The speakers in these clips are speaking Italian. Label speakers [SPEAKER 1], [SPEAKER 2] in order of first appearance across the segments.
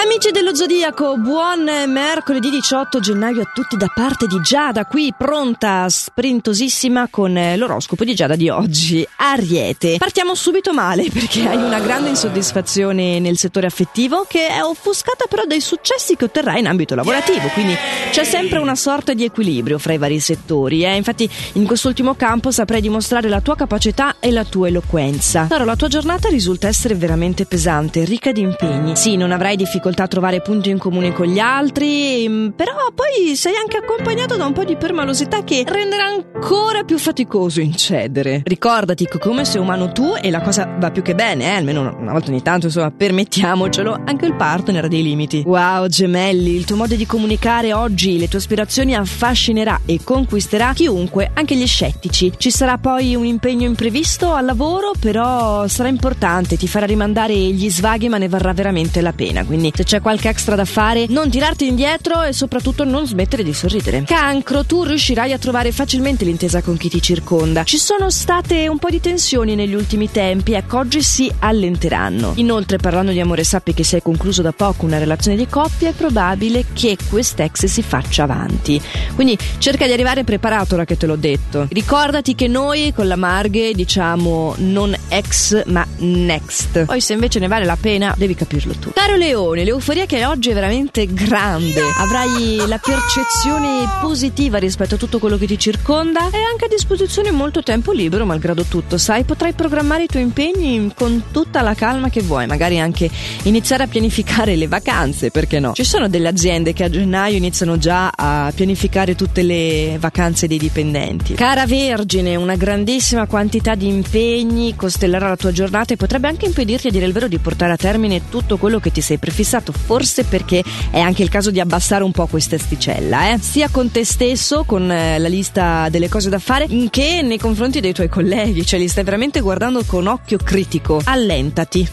[SPEAKER 1] Amici dello Zodiaco, buon mercoledì 18 gennaio a tutti da parte di Giada, qui pronta, sprintosissima con l'oroscopo di Giada di oggi. Ariete. Partiamo subito male perché hai una grande insoddisfazione nel settore affettivo che è offuscata però dai successi che otterrai in ambito lavorativo, quindi c'è sempre una sorta di equilibrio fra i vari settori. Eh? Infatti in quest'ultimo campo saprai dimostrare la tua capacità e la tua eloquenza. Però la tua giornata risulta essere veramente pesante, ricca di impegni. Sì, non avrai difficoltà difficoltà a trovare punti in comune con gli altri, mm, però poi sei anche accompagnato da un po' di permalosità che renderà ancora più faticoso incedere. Ricordati che come sei umano tu e la cosa va più che bene, eh, almeno una volta ogni tanto, insomma, permettiamocelo, anche il partner ha dei limiti. Wow, gemelli, il tuo modo di comunicare oggi, le tue aspirazioni affascinerà e conquisterà chiunque, anche gli scettici. Ci sarà poi un impegno imprevisto al lavoro, però sarà importante, ti farà rimandare gli svaghi, ma ne varrà veramente la pena. Quindi se c'è qualche extra da fare, non tirarti indietro e soprattutto non smettere di sorridere. Cancro, tu riuscirai a trovare facilmente l'intesa con chi ti circonda. Ci sono state un po' di tensioni negli ultimi tempi, ecco, oggi si allenteranno. Inoltre, parlando di amore, sappi che se hai concluso da poco una relazione di coppia, è probabile che quest'ex si faccia avanti. Quindi cerca di arrivare preparato ora che te l'ho detto. Ricordati che noi con la Marghe diciamo non ex ma next. Poi se invece ne vale la pena, devi capirlo tu. Caro Leone, l'euforia che oggi è veramente grande. Avrai la percezione positiva rispetto a tutto quello che ti circonda e anche a disposizione molto tempo libero, malgrado tutto, sai, potrai programmare i tuoi impegni con tutta la calma che vuoi, magari anche iniziare a pianificare le vacanze, perché no? Ci sono delle aziende che a gennaio iniziano già a pianificare tutte le vacanze dei dipendenti. Cara Vergine, una grandissima quantità di impegni costellerà la tua giornata e potrebbe anche impedirti a dire il vero di portare a termine tutto quello che ti sei prefissato passato, forse perché è anche il caso di abbassare un po' questa asticella, eh? sia con te stesso, con eh, la lista delle cose da fare, che nei confronti dei tuoi colleghi, cioè li stai veramente guardando con occhio critico. Allentati.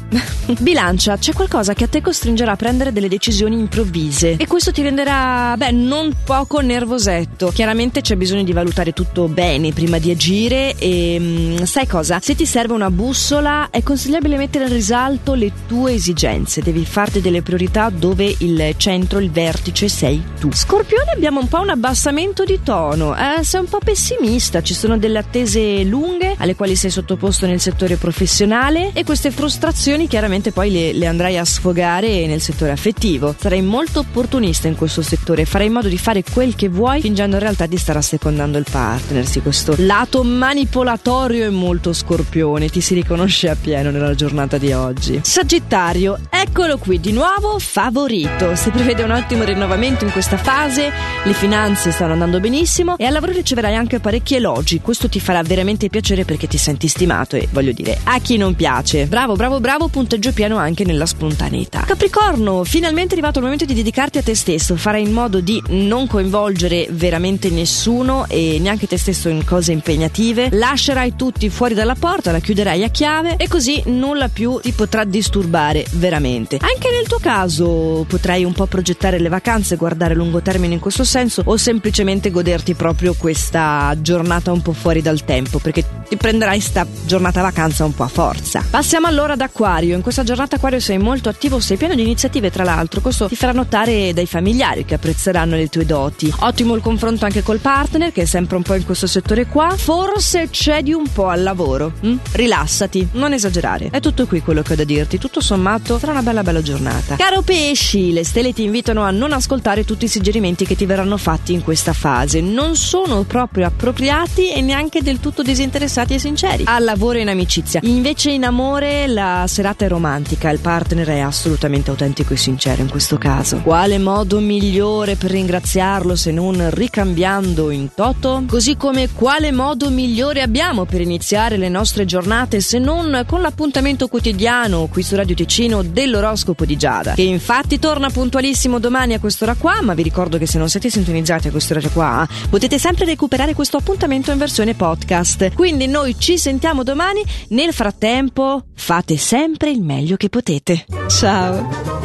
[SPEAKER 1] Bilancia, c'è qualcosa che a te costringerà a prendere delle decisioni improvvise e questo ti renderà, beh, non poco nervosetto. Chiaramente c'è bisogno di valutare tutto bene prima di agire e mh, mm, sai cosa? Se ti serve una bussola è consigliabile mettere in risalto le tue esigenze, devi farti delle priorità priorità dove il centro, il vertice sei tu. Scorpione abbiamo un po' un abbassamento di tono, eh, sei un po' pessimista, ci sono delle attese lunghe alle quali sei sottoposto nel settore professionale e queste frustrazioni chiaramente poi le, le andrai a sfogare nel settore affettivo. Sarai molto opportunista in questo settore, farai in modo di fare quel che vuoi fingendo in realtà di stare assecondando il partner, sì questo lato manipolatorio è molto scorpione, ti si riconosce appieno nella giornata di oggi. Sagittario, eccolo qui di nuovo nuovo favorito. Si prevede un ottimo rinnovamento in questa fase, le finanze stanno andando benissimo e al lavoro riceverai anche parecchi elogi. Questo ti farà veramente piacere perché ti senti stimato e voglio dire, a chi non piace. Bravo, bravo, bravo, punteggio pieno anche nella spontaneità. Capricorno, finalmente è arrivato il momento di dedicarti a te stesso. Farai in modo di non coinvolgere veramente nessuno e neanche te stesso in cose impegnative. Lascerai tutti fuori dalla porta, la chiuderai a chiave e così nulla più ti potrà disturbare veramente. Anche nel tuo caso potrai un po' progettare le vacanze, guardare a lungo termine in questo senso o semplicemente goderti proprio questa giornata un po' fuori dal tempo perché ti prenderai sta giornata vacanza un po' a forza. Passiamo allora ad Aquario. In questa giornata Aquario sei molto attivo, sei pieno di iniziative tra l'altro, questo ti farà notare dai familiari che apprezzeranno le tue doti. Ottimo il confronto anche col partner che è sempre un po' in questo settore qua. Forse cedi un po' al lavoro. Hm? Rilassati, non esagerare. È tutto qui quello che ho da dirti. Tutto sommato sarà una bella bella giornata. Caro pesci, le stelle ti invitano a non ascoltare tutti i suggerimenti che ti verranno fatti in questa fase. Non sono proprio appropriati e neanche del tutto disinteressati e sinceri. Al lavoro e in amicizia. Invece in amore la serata è romantica, il partner è assolutamente autentico e sincero in questo caso. Quale modo migliore per ringraziarlo se non ricambiando in toto? Così come quale modo migliore abbiamo per iniziare le nostre giornate se non con l'appuntamento quotidiano qui su Radio Ticino dell'oroscopo di Giada che infatti torna puntualissimo domani a quest'ora qua, ma vi ricordo che se non siete sintonizzati a quest'ora qua, potete sempre recuperare questo appuntamento in versione podcast. Quindi noi ci sentiamo domani, nel frattempo fate sempre il meglio che potete. Ciao!